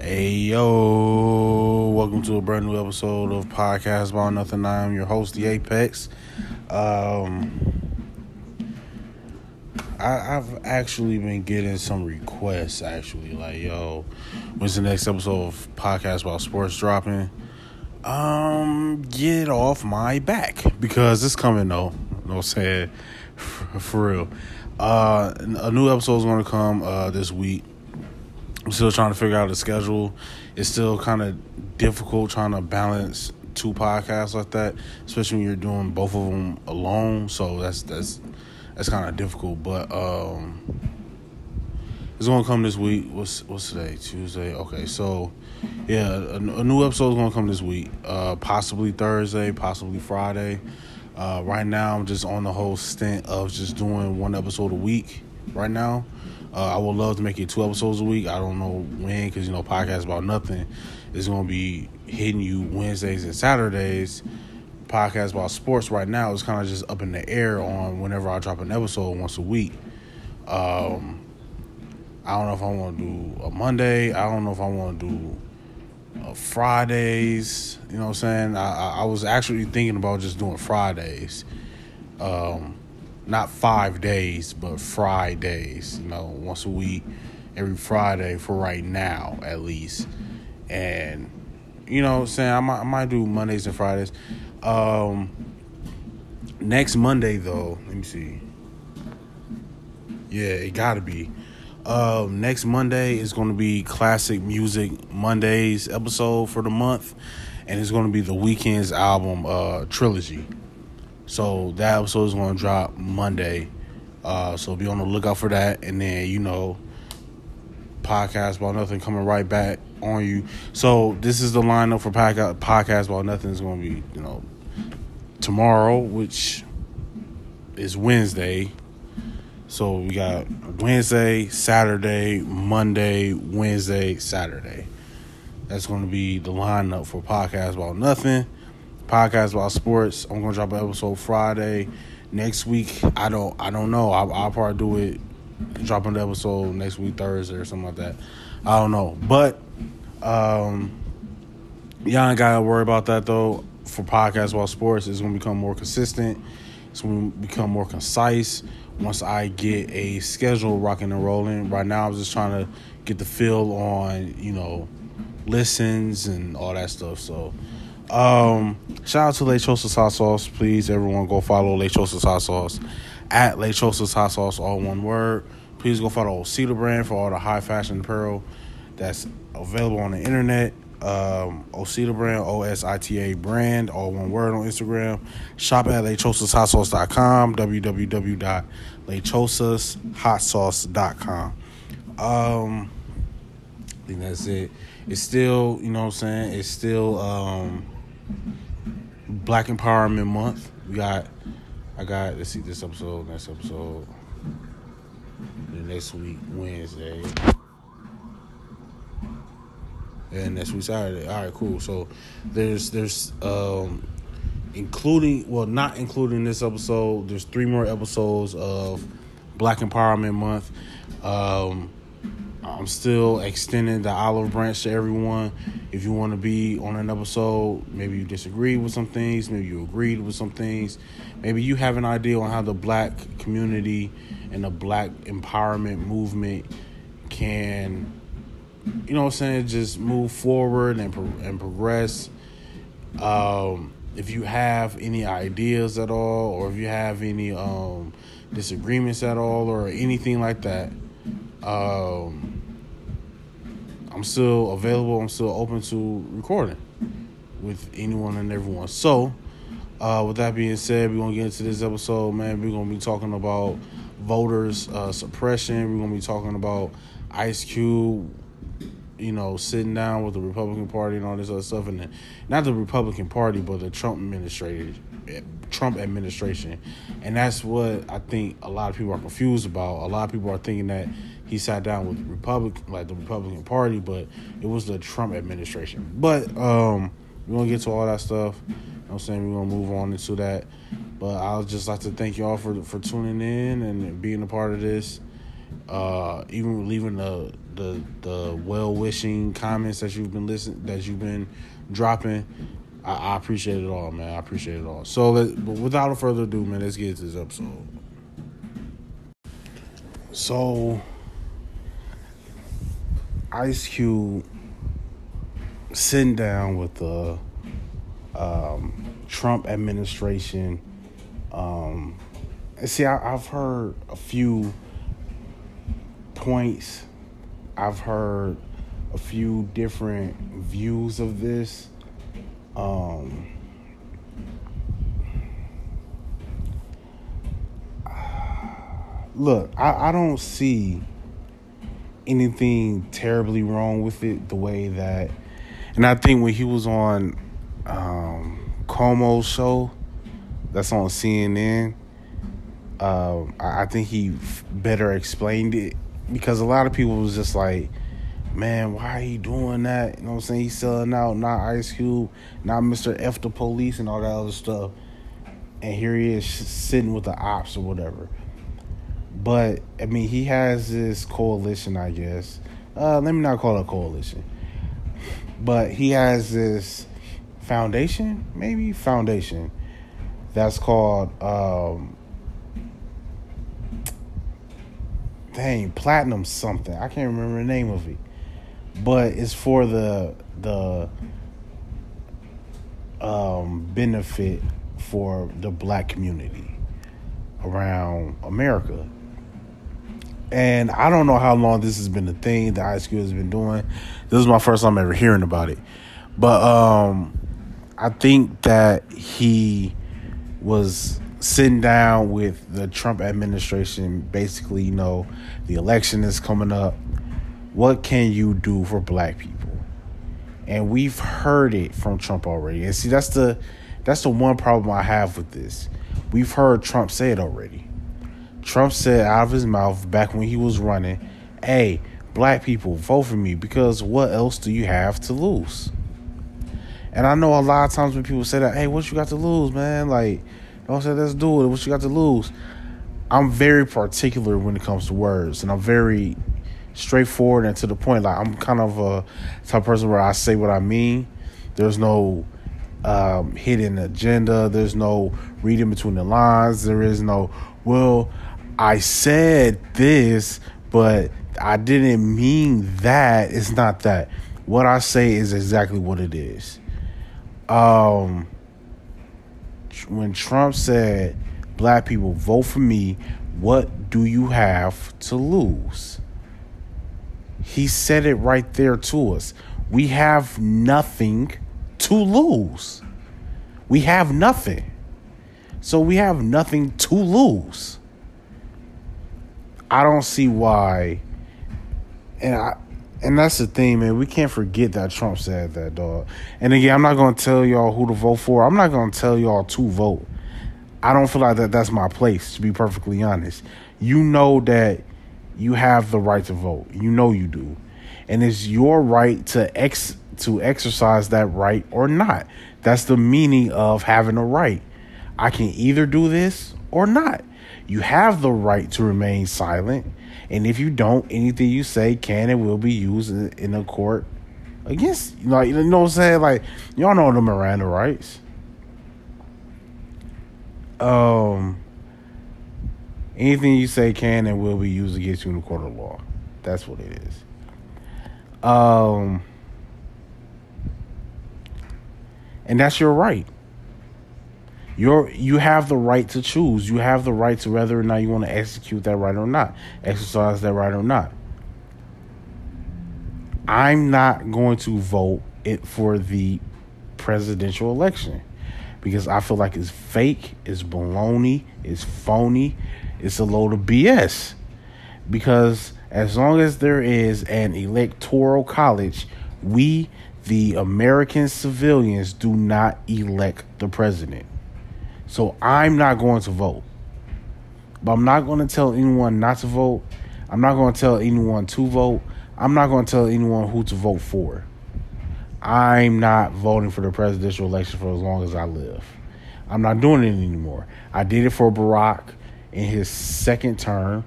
Hey yo, welcome to a brand new episode of Podcast About Nothing. I am your host, The Apex. Um, I, I've actually been getting some requests. Actually, like yo, when's the next episode of Podcast About Sports dropping? Um, get off my back because it's coming though. No saying for, for real. Uh, a new episode is to come uh this week. I'm still trying to figure out the schedule. It's still kind of difficult trying to balance two podcasts like that, especially when you're doing both of them alone. So that's that's that's kind of difficult. But um, it's gonna come this week. What's what's today? Tuesday. Okay, so yeah, a, a new episode is gonna come this week. Uh, possibly Thursday, possibly Friday. Uh, right now, I'm just on the whole stint of just doing one episode a week. Right now. Uh, I would love to make it two episodes a week. I don't know when, because you know, podcast about nothing is going to be hitting you Wednesdays and Saturdays. Podcast about sports right now is kind of just up in the air on whenever I drop an episode once a week. Um, I don't know if I want to do a Monday. I don't know if I want to do uh, Fridays. You know what I'm saying? I, I was actually thinking about just doing Fridays. Um, not five days, but Fridays, you know, once a week, every Friday for right now, at least. And, you know, saying I might, I might do Mondays and Fridays. Um, next Monday, though, let me see. Yeah, it gotta be. Um, next Monday is going to be Classic Music Mondays episode for the month, and it's going to be the Weeknd's album uh, trilogy. So that episode is going to drop Monday. Uh, so be on the lookout for that. And then, you know, podcast about nothing coming right back on you. So this is the lineup for podcast, podcast about nothing is going to be, you know, tomorrow, which is Wednesday. So we got Wednesday, Saturday, Monday, Wednesday, Saturday. That's going to be the lineup for podcast about nothing podcast about sports. I'm gonna drop an episode Friday. Next week, I don't I don't know. I'll, I'll probably do it dropping the episode next week Thursday or something like that. I don't know, but um, y'all ain't gotta worry about that though. For podcast about sports, it's gonna become more consistent. It's gonna become more concise once I get a schedule rocking and rolling. Right now, I'm just trying to get the feel on you know listens and all that stuff. So. Um, shout out to Lechosas Hot Sauce. Please, everyone, go follow Lechosas Hot Sauce at Lechosas Hot Sauce, all one word. Please go follow Osita brand for all the high fashion apparel that's available on the internet. Um, Osita brand, O S I T A brand, all one word on Instagram. Shop at lechosashotsauce.com, www.lechosashotsauce.com. Um, I think that's it. It's still, you know what I'm saying? It's still, um, Black Empowerment Month. We got, I got. Let's see this episode, next episode, the next week Wednesday, and next week Saturday. All right, cool. So there's there's um, including well not including this episode. There's three more episodes of Black Empowerment Month. Um, I'm still extending the olive branch to everyone. If you want to be on an episode, maybe you disagree with some things, maybe you agreed with some things, maybe you have an idea on how the black community and the black empowerment movement can, you know what I'm saying, just move forward and, and progress. Um, if you have any ideas at all, or if you have any um, disagreements at all, or anything like that, um, I'm still available. I'm still open to recording with anyone and everyone. So, uh, with that being said, we're gonna get into this episode, man. We're gonna be talking about voters uh, suppression. We're gonna be talking about Ice Cube, you know, sitting down with the Republican Party and all this other stuff, and the, not the Republican Party, but the Trump administration. Trump administration, and that's what I think a lot of people are confused about. A lot of people are thinking that he sat down with Republic, like the Republican Party, but it was the Trump administration. But um, we're gonna get to all that stuff. You know I'm saying we're gonna move on into that. But I'll just like to thank you all for for tuning in and being a part of this. Uh, even leaving the the the well wishing comments that you've been listening that you've been dropping. I, I, appreciate it all, man. I appreciate it all. So, let, but without further ado, man, let's get to this episode. So, Ice Cube sitting down with the um, Trump administration. Um, see, I, I've heard a few points. I've heard a few different views of this. Um, look, I, I don't see anything terribly wrong with it the way that and I think when he was on um, Cuomo's show that's on CNN, uh, I think he better explained it because a lot of people was just like, man, why are you doing that? You know what I'm saying? He's selling out, not Ice Cube, not Mr. F the police and all that other stuff. And here he is sitting with the ops or whatever. But, I mean, he has this coalition, I guess. Uh, let me not call it a coalition. But he has this foundation, maybe foundation, that's called um, dang platinum something. I can't remember the name of it, but it's for the the um, benefit for the black community around America. And I don't know how long this has been a thing that Ice Cube has been doing. This is my first time ever hearing about it. But um, I think that he was sitting down with the Trump administration, basically, you know, the election is coming up. What can you do for black people? And we've heard it from Trump already. And see, that's the that's the one problem I have with this. We've heard Trump say it already. Trump said out of his mouth back when he was running, "Hey, black people, vote for me because what else do you have to lose?" And I know a lot of times when people say that, "Hey, what you got to lose, man?" Like I said, let's do it. What you got to lose? I'm very particular when it comes to words, and I'm very straightforward and to the point. Like I'm kind of a type of person where I say what I mean. There's no um, hidden agenda. There's no reading between the lines. There is no well. I said this, but I didn't mean that. It's not that. What I say is exactly what it is. Um when Trump said, "Black people vote for me," what do you have to lose? He said it right there to us. We have nothing to lose. We have nothing. So we have nothing to lose. I don't see why. And I and that's the thing, man. We can't forget that Trump said that, dog. And again, I'm not to tell y'all who to vote for. I'm not to tell y'all to vote. I don't feel like that that's my place, to be perfectly honest. You know that you have the right to vote. You know you do. And it's your right to ex to exercise that right or not. That's the meaning of having a right. I can either do this or not. You have the right to remain silent and if you don't, anything you say can and will be used in, in a court against you. Like you know what I'm saying? Like y'all know the Miranda rights. Um anything you say can and will be used against you in a court of law. That's what it is. Um and that's your right. You're you have the right to choose. You have the right to whether or not you want to execute that right or not, exercise that right or not. I'm not going to vote it for the presidential election because I feel like it's fake, it's baloney, it's phony, it's a load of BS. Because as long as there is an electoral college, we, the American civilians, do not elect the president. So I'm not going to vote. But I'm not going to tell anyone not to vote. I'm not going to tell anyone to vote. I'm not going to tell anyone who to vote for. I'm not voting for the presidential election for as long as I live. I'm not doing it anymore. I did it for Barack in his second term,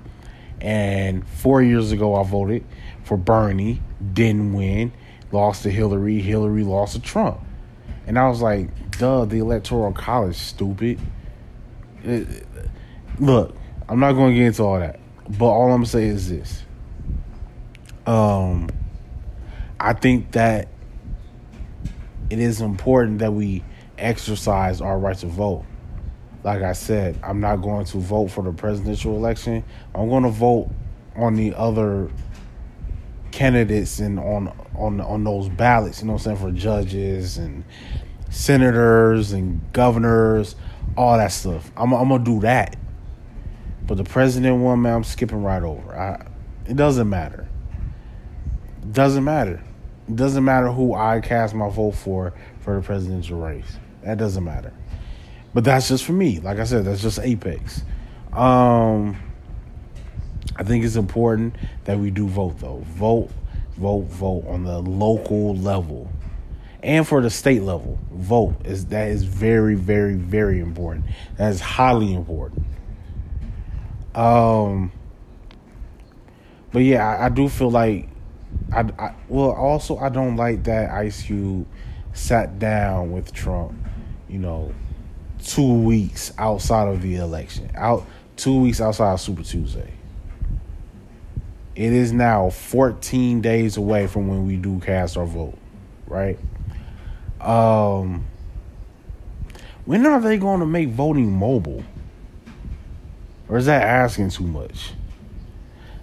and four years ago I voted. for Bernie, didn't win, lost to Hillary, Hillary lost to Trump. And I was like, duh, the Electoral College, stupid. It, look, I'm not going to get into all that. But all I'm going to say is this. Um, I think that it is important that we exercise our right to vote. Like I said, I'm not going to vote for the presidential election. I'm going to vote on the other candidates and on on on those ballots, you know what I'm saying, for judges and senators and governors, all that stuff. I'm I'm gonna do that. But the president one, man, I'm skipping right over. I, it doesn't matter. It doesn't matter. It doesn't matter who I cast my vote for for the presidential race. That doesn't matter. But that's just for me. Like I said, that's just apex. Um, I think it's important that we do vote though. Vote, vote, vote on the local level. And for the state level, vote is that is very, very, very important. That is highly important. Um, but yeah, I, I do feel like I, I well also I don't like that Ice Cube sat down with Trump, you know, two weeks outside of the election. Out two weeks outside of Super Tuesday. It is now 14 days away from when we do cast our vote, right? Um when are they going to make voting mobile? Or is that asking too much?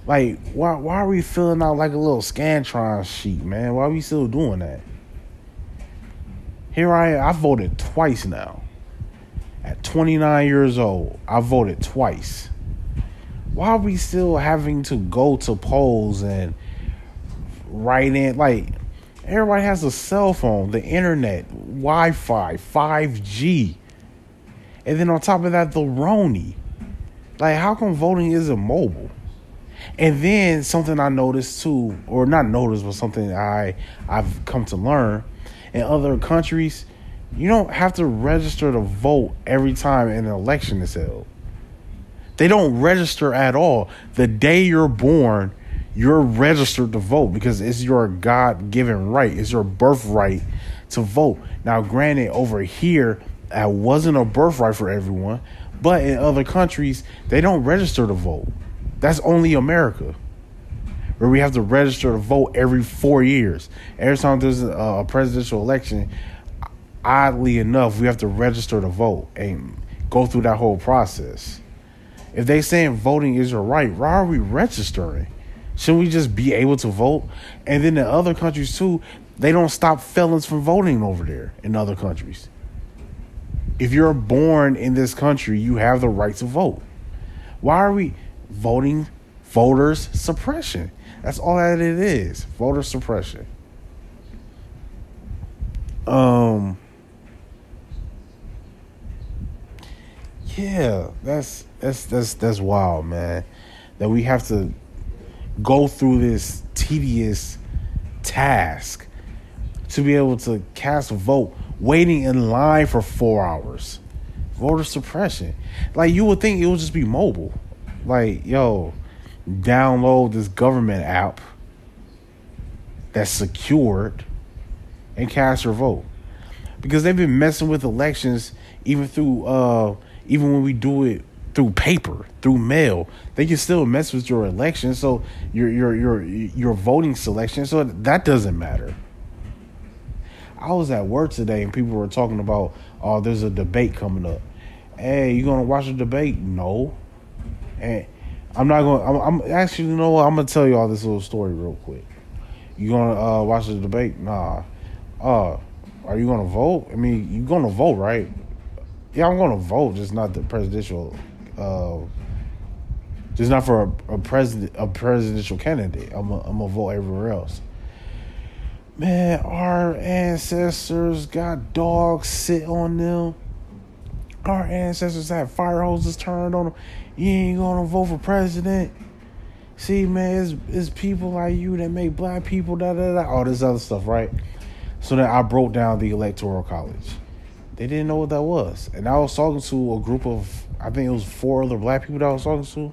Like, why why are we filling out like a little Scantron sheet, man? Why are we still doing that? Here I am, I voted twice now. At 29 years old, I voted twice. Why are we still having to go to polls and write in like everybody has a cell phone, the internet, Wi-Fi, 5G. And then on top of that, the Roni. Like, how come voting isn't mobile? And then something I noticed too, or not noticed, but something I I've come to learn in other countries, you don't have to register to vote every time an election is held. They don't register at all. The day you're born, you're registered to vote because it's your God given right, it's your birthright to vote. Now, granted, over here, that wasn't a birthright for everyone, but in other countries, they don't register to vote. That's only America, where we have to register to vote every four years. Every time there's a, presidential election, oddly enough, we have to register to vote and go through that whole process. If they saying voting is your right, why are we registering? Shouldn't we just be able to vote? And then in other countries too, they don't stop felons from voting over there in other countries. If you're born in this country, you have the right to vote. Why are we voting voters suppression? That's all that it is. Voter suppression. Um Yeah, that's that's that's that's wild, man. That we have to go through this tedious task to be able to cast a vote waiting in line for four hours. Voter suppression. Like you would think it would just be mobile. Like, yo, download this government app that's secured and cast your vote. Because they've been messing with elections even through uh even when we do it through paper, through mail, they can still mess with your election. So your your your your voting selection. So that doesn't matter. I was at work today and people were talking about, oh, there's a debate coming up. Hey, you gonna watch the debate? No. And I'm not gonna. I'm, I'm actually, you know what? I'm gonna tell you all this little story real quick. You gonna uh, watch the debate? Nah. Uh, are you gonna vote? I mean, you gonna vote, right? Yeah, I'm gonna vote, just not the presidential. Uh, just not for a, a president, a presidential candidate. I'm gonna vote everywhere else. Man, our ancestors got dogs sit on them. Our ancestors had fire hoses turned on them. You ain't gonna vote for president. See, man, it's, it's people like you that make black people da da da all this other stuff, right? So then I broke down the electoral college. They didn't know what that was, and I was talking to a group of I think it was four other black people that I was talking to.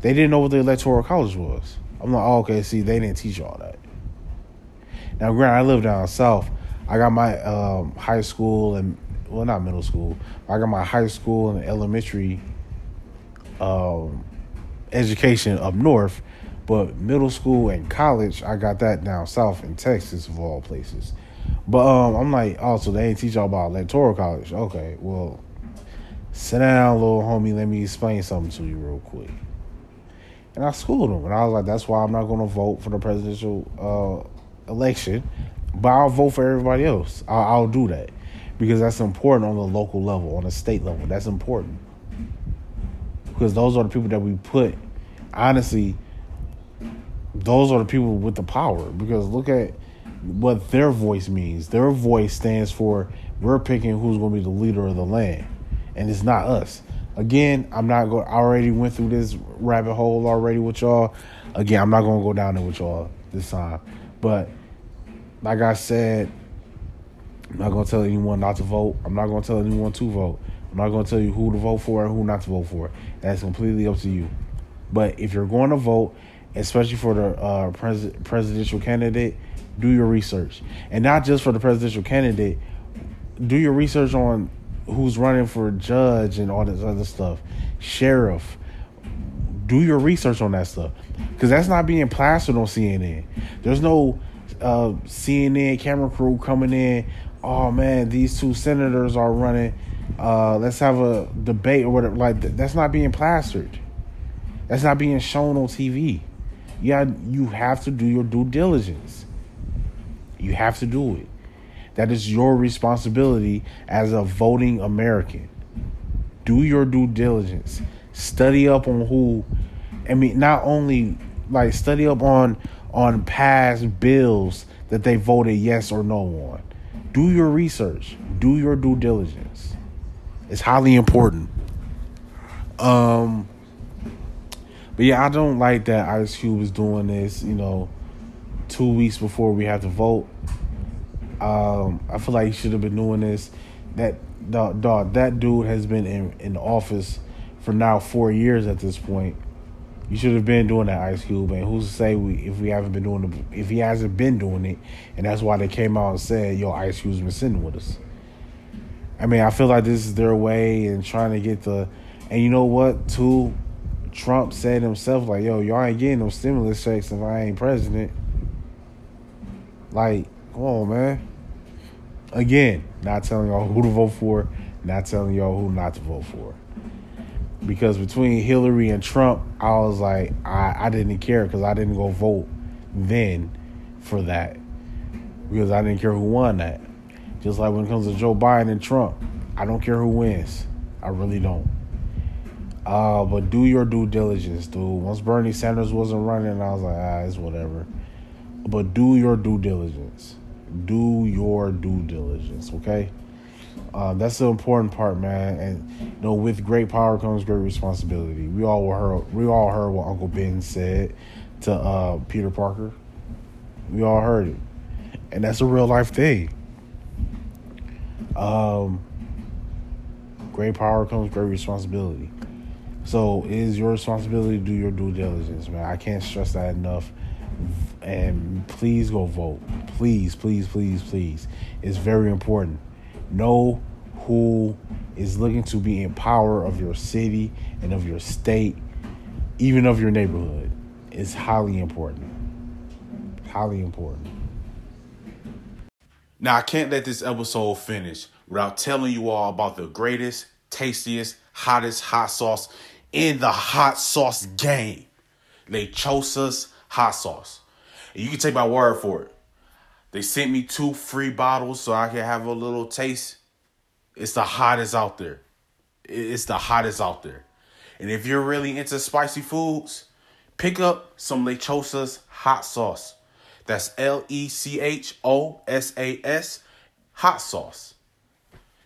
They didn't know what the electoral college was. I'm like, oh, okay, see, they didn't teach you all that. Now, granted, I live down south. I got my um, high school and well, not middle school. I got my high school and elementary um, education up north, but middle school and college, I got that down south in Texas, of all places. But um, I'm like, oh, so they ain't teach y'all about electoral college. Okay, well, sit down, little homie. Let me explain something to you real quick. And I schooled him, and I was like, that's why I'm not going to vote for the presidential uh, election, but I'll vote for everybody else. I'll, I'll do that because that's important on the local level, on the state level. That's important because those are the people that we put. Honestly, those are the people with the power. Because look at what their voice means. Their voice stands for we're picking who's going to be the leader of the land, and it's not us. Again, I'm not going. I already went through this rabbit hole already with y'all. Again, I'm not going to go down there with y'all this time. But like I said, I'm not going to tell anyone not to vote. I'm not going to tell anyone to vote. I'm not going to tell you who to vote for and who not to vote for. That's completely up to you. But if you're going to vote, especially for the uh, pres- presidential candidate, do your research. And not just for the presidential candidate, do your research on who's running for judge and all this other stuff, sheriff. Do your research on that stuff because that's not being plastered on CNN. There's no uh, CNN camera crew coming in. Oh man, these two senators are running. Uh, let's have a debate or whatever. Like that's not being plastered. That's not being shown on TV. Yeah, you have to do your due diligence. You have to do it. That is your responsibility as a voting American. Do your due diligence. Study up on who I mean not only like study up on on past bills that they voted yes or no on. Do your research. Do your due diligence. It's highly important. Um but yeah, I don't like that Ice Cube is doing this, you know, two weeks before we have to vote. Um, I feel like he should have been doing this. That dog, that dude has been in in office for now four years at this point. You should have been doing that, Ice Cube. And who's to say we if we haven't been doing it, if he hasn't been doing it, and that's why they came out and said, "Yo, Ice Cube's been sitting with us." I mean, I feel like this is their way and trying to get the, and you know what? Too, Trump said himself like, "Yo, y'all ain't getting no stimulus checks if I ain't president." Like, come on, man. Again, not telling y'all who to vote for, not telling y'all who not to vote for. Because between Hillary and Trump, I was like, I, I didn't care because I didn't go vote then for that. Because I didn't care who won that. Just like when it comes to Joe Biden and Trump, I don't care who wins. I really don't. Uh, but do your due diligence, dude. Once Bernie Sanders wasn't running, I was like, ah, it's whatever. But do your due diligence. Do your due diligence, okay? Uh, that's the important part, man. And you know, with great power comes great responsibility. We all heard we all heard what Uncle Ben said to uh, Peter Parker. We all heard it, and that's a real life thing. Um, great power comes great responsibility. So it is your responsibility to do your due diligence, man. I can't stress that enough. And please go vote. Please, please, please, please. It's very important. Know who is looking to be in power of your city and of your state, even of your neighborhood. It's highly important. Highly important. Now, I can't let this episode finish without telling you all about the greatest, tastiest, hottest hot sauce in the hot sauce game. Lechosa's hot sauce. And you can take my word for it. They sent me two free bottles so I can have a little taste. It's the hottest out there. It's the hottest out there. And if you're really into spicy foods, pick up some Lechosa's hot sauce. That's L E C H O S A S hot sauce.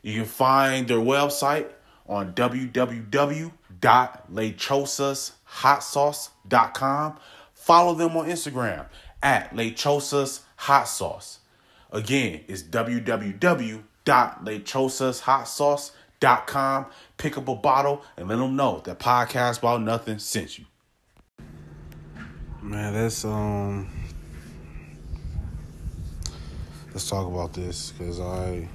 You can find their website on www.lechosashotsauce.com. Follow them on Instagram at Lechosas Hot Sauce. Again, it's www.lechosashotsauce.com. Pick up a bottle and let them know that Podcast About Nothing sent you. Man, that's um. Let's talk about this because I.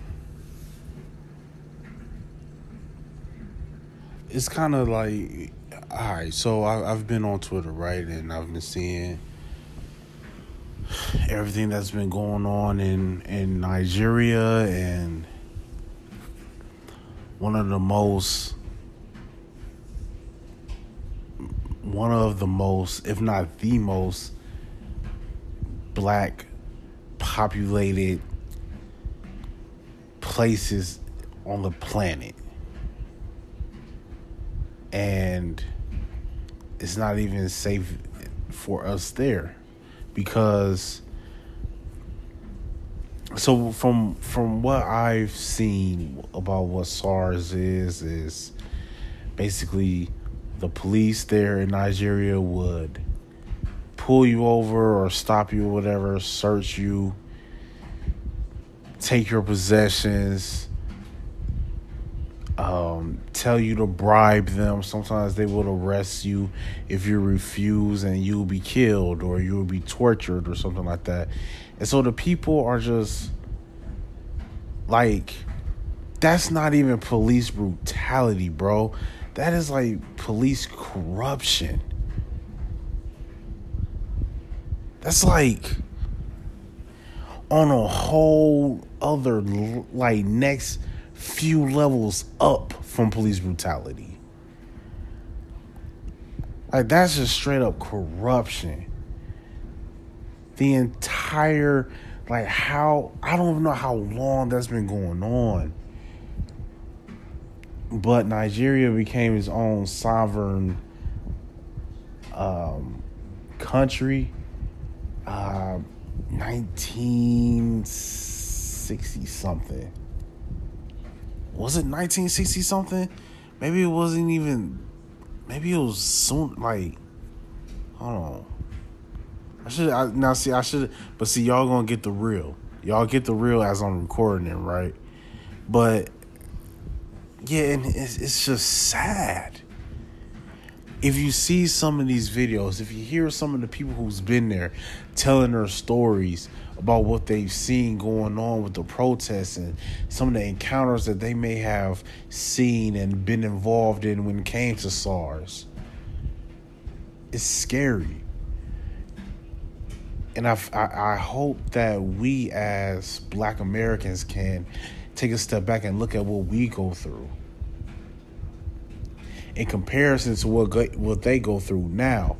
It's kind of like, all right. So I, I've been on Twitter, right, and I've been seeing everything that's been going on in in Nigeria and one of the most one of the most, if not the most, black populated places on the planet. And it's not even safe for us there because so from from what I've seen about what SARS is is basically the police there in Nigeria would pull you over or stop you or whatever, search you, take your possessions, um, tell you to bribe them. Sometimes they will arrest you if you refuse and you'll be killed or you'll be tortured or something like that. And so the people are just like, that's not even police brutality, bro. That is like police corruption. That's like on a whole other like next few levels up from police brutality. Like that's just straight up corruption. The entire like how I don't even know how long that's been going on but Nigeria became its own sovereign um, country. Uh, 1960 something. Was it 1960 something? Maybe it wasn't even. Maybe it was soon. Like, hold on. I should I, now see. I should, but see, y'all gonna get the real. Y'all get the real as I'm recording it, right? But yeah, and it's, it's just sad. If you see some of these videos, if you hear some of the people who's been there telling their stories about what they've seen going on with the protests and some of the encounters that they may have seen and been involved in when it came to SARS, it's scary. And I, I, I hope that we as black Americans can take a step back and look at what we go through in comparison to what what they go through now.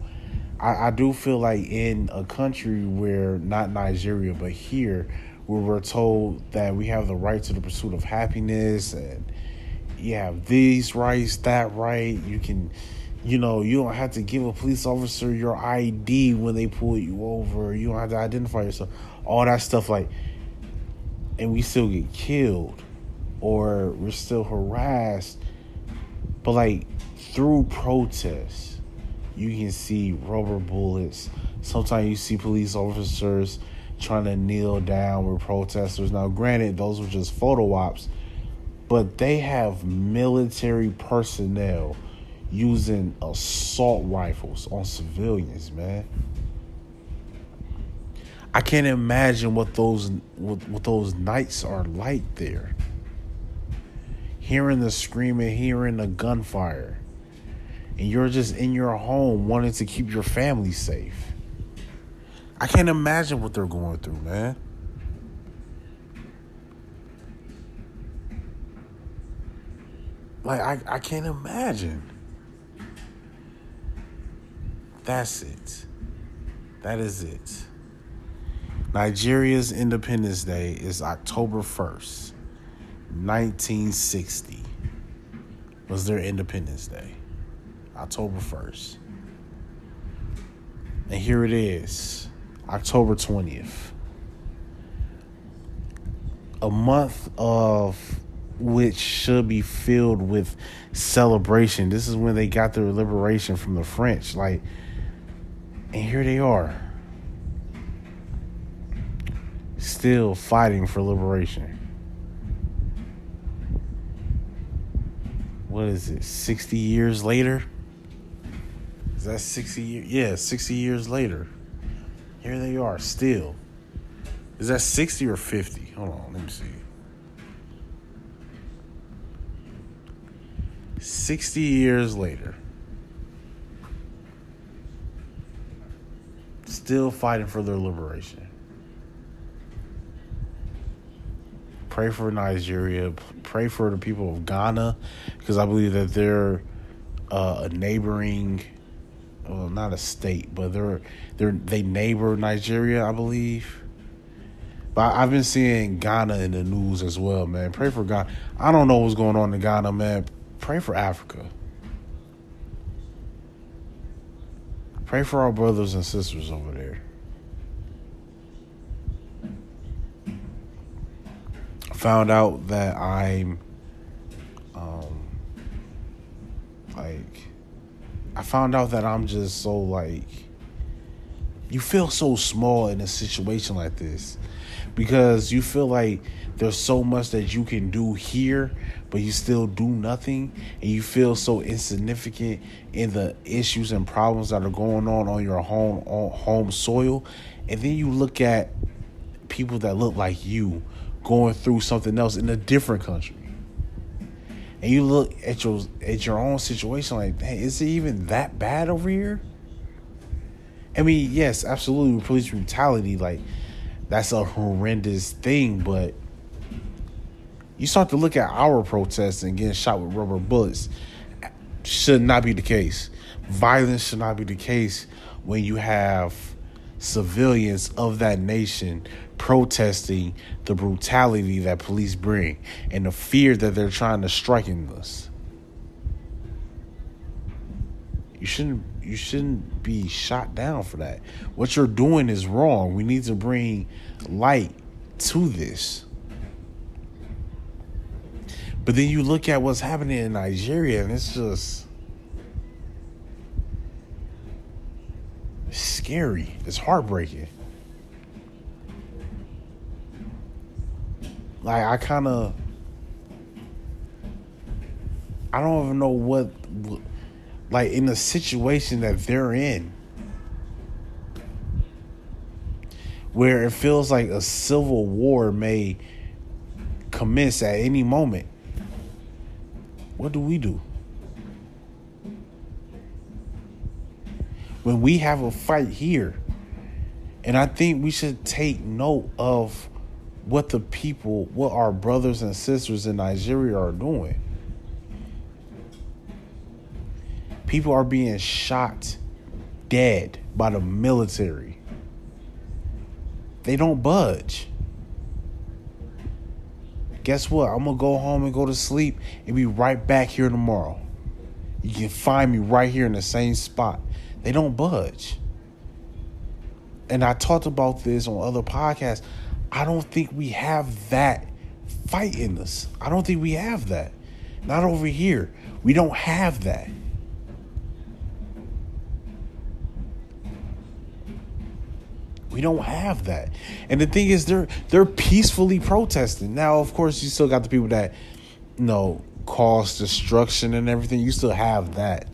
I, I do feel like in a country where not Nigeria but here, where we're told that we have the right to the pursuit of happiness and you have these rights, that right, you can you know, you don't have to give a police officer your ID when they pull you over. You don't have to identify yourself. All that stuff, like, and we still get killed or we're still harassed. But, like, through protests, you can see rubber bullets. Sometimes you see police officers trying to kneel down with protesters. Now, granted, those were just photo ops, but they have military personnel using assault rifles on civilians, man. I can't imagine what those what, what those nights are like there. Hearing the screaming, hearing the gunfire and you're just in your home wanting to keep your family safe. I can't imagine what they're going through, man. Like I, I can't imagine. That's it. That is it. Nigeria's Independence Day is October 1st, 1960. Was their Independence Day. October 1st. And here it is, October 20th. A month of which should be filled with celebration. This is when they got their liberation from the French. Like, and here they are. Still fighting for liberation. What is it, 60 years later? Is that 60 years? Yeah, 60 years later. Here they are still. Is that 60 or 50? Hold on, let me see. 60 years later. Still fighting for their liberation. Pray for Nigeria. Pray for the people of Ghana because I believe that they're uh, a neighboring, well, not a state, but they're they're they neighbor Nigeria, I believe. But I've been seeing Ghana in the news as well, man. Pray for Ghana. I don't know what's going on in Ghana, man. Pray for Africa. Pray for our brothers and sisters over there. Found out that I'm um like I found out that I'm just so like you feel so small in a situation like this because you feel like there's so much that you can do here but you still do nothing and you feel so insignificant in the issues and problems that are going on on your home on home soil. And then you look at people that look like you going through something else in a different country and you look at your at your own situation like hey is it even that bad over here? I mean yes absolutely police brutality like that's a horrendous thing but you start to look at our protests and getting shot with rubber bullets should not be the case. Violence should not be the case when you have civilians of that nation protesting the brutality that police bring and the fear that they're trying to strike in us. You shouldn't you shouldn't be shot down for that. What you're doing is wrong. We need to bring light to this. But then you look at what's happening in Nigeria and it's just scary. It's heartbreaking. Like I kind of, I don't even know what, like in the situation that they're in, where it feels like a civil war may commence at any moment. What do we do? When we have a fight here, and I think we should take note of what the people, what our brothers and sisters in Nigeria are doing. People are being shot dead by the military. They don't budge. Guess what? I'm going to go home and go to sleep and be right back here tomorrow. You can find me right here in the same spot. They don't budge. And I talked about this on other podcasts. I don't think we have that fight in us. I don't think we have that. Not over here. We don't have that. We don't have that. And the thing is they're they're peacefully protesting. Now, of course, you still got the people that you know cause destruction and everything. You still have that.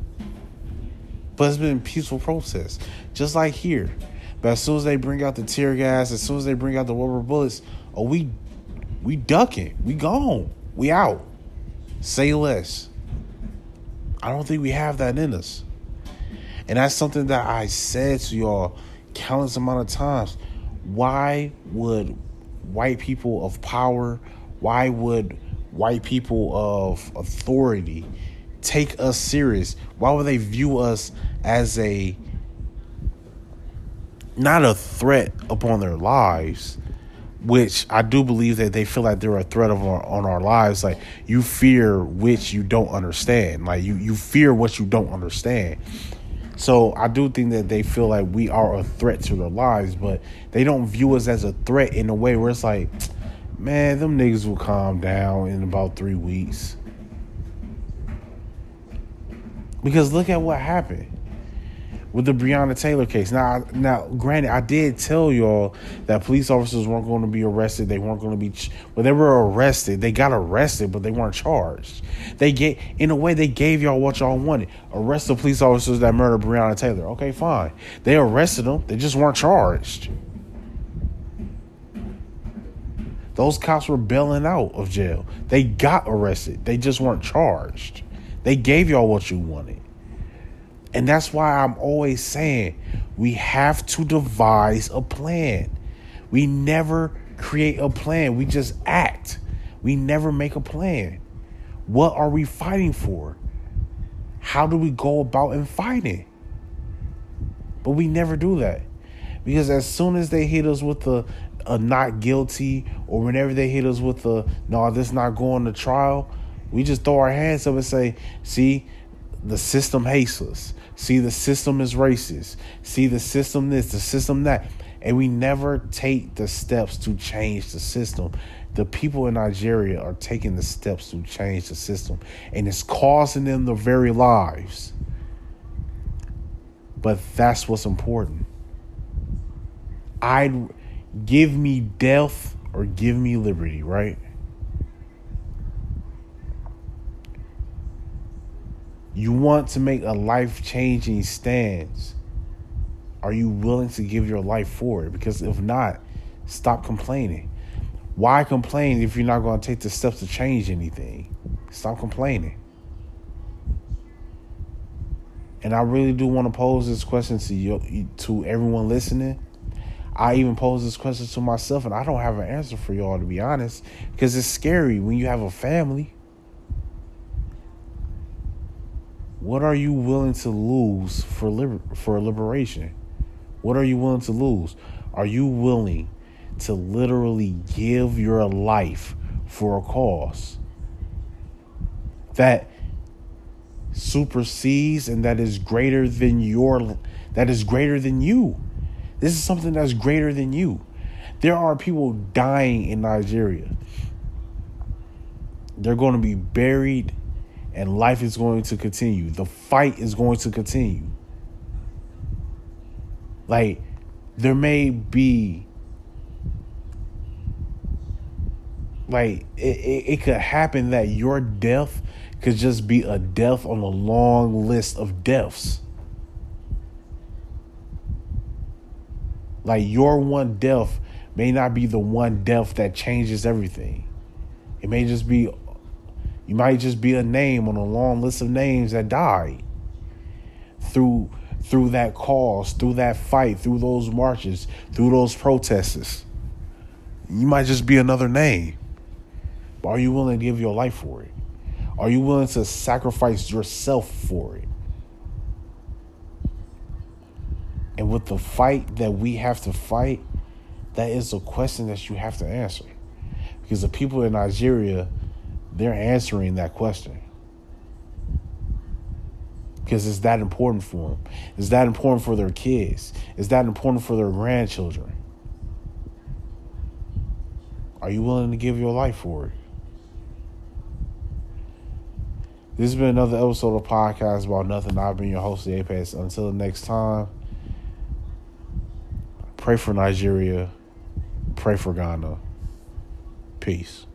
But it's been peaceful protests. Just like here. But as soon as they bring out the tear gas, as soon as they bring out the rubber bullets, oh we we ducking. We gone. We out. Say less. I don't think we have that in us. And that's something that I said to y'all countless amount of times. Why would white people of power, why would white people of authority take us serious? Why would they view us as a not a threat upon their lives, which I do believe that they feel like they're a threat of our, on our lives. Like you fear which you don't understand. Like you you fear what you don't understand. So I do think that they feel like we are a threat to their lives, but they don't view us as a threat in a way where it's like, man, them niggas will calm down in about three weeks. Because look at what happened with the Breonna Taylor case. Now, now, granted, I did tell y'all that police officers weren't going to be arrested. They weren't going to be, ch- well, they were arrested. They got arrested, but they weren't charged. They get, in a way, they gave y'all what y'all wanted. Arrest the police officers that murdered Breonna Taylor. Okay, fine. They arrested them. They just weren't charged. Those cops were bailing out of jail. They got arrested. They just weren't charged. They gave y'all what you wanted. And that's why I'm always saying we have to devise a plan. We never create a plan, we just act. We never make a plan. What are we fighting for? How do we go about in fighting? But we never do that. Because as soon as they hit us with the a not guilty or whenever they hit us with a no, this not going to trial, we just throw our hands up and say, see, the system hates us. See, the system is racist. See, the system this, the system that. And we never take the steps to change the system. The people in Nigeria are taking the steps to change the system, and it's costing them their very lives. But that's what's important. I'd give me death or give me liberty, right? You want to make a life changing stance. Are you willing to give your life for it? Because if not, stop complaining. Why complain if you're not going to take the steps to change anything? Stop complaining. And I really do want to pose this question to you, to everyone listening. I even pose this question to myself, and I don't have an answer for y'all to be honest, because it's scary when you have a family. What are you willing to lose for liber- for liberation? What are you willing to lose? Are you willing to literally give your life for a cause that supersedes and that is greater than your that is greater than you? This is something that's greater than you. There are people dying in Nigeria. They're going to be buried and life is going to continue. The fight is going to continue. Like, there may be, like, it, it, it, could happen that your death could just be a death on a long list of deaths. Like, your one death may not be the one death that changes everything. It may just be you might just be a name on a long list of names that died through through that cause, through that fight, through those marches, through those protests. You might just be another name. But are you willing to give your life for it? Are you willing to sacrifice yourself for it? And with the fight that we have to fight, that is a question that you have to answer. Because the people in Nigeria they're answering that question because it's that important for them. It's that important for their kids. It's that important for their grandchildren. Are you willing to give your life for it? This has been another episode of Podcast About Nothing. I've been your host, the Apex. Until the next time, pray for Nigeria, pray for Ghana. Peace.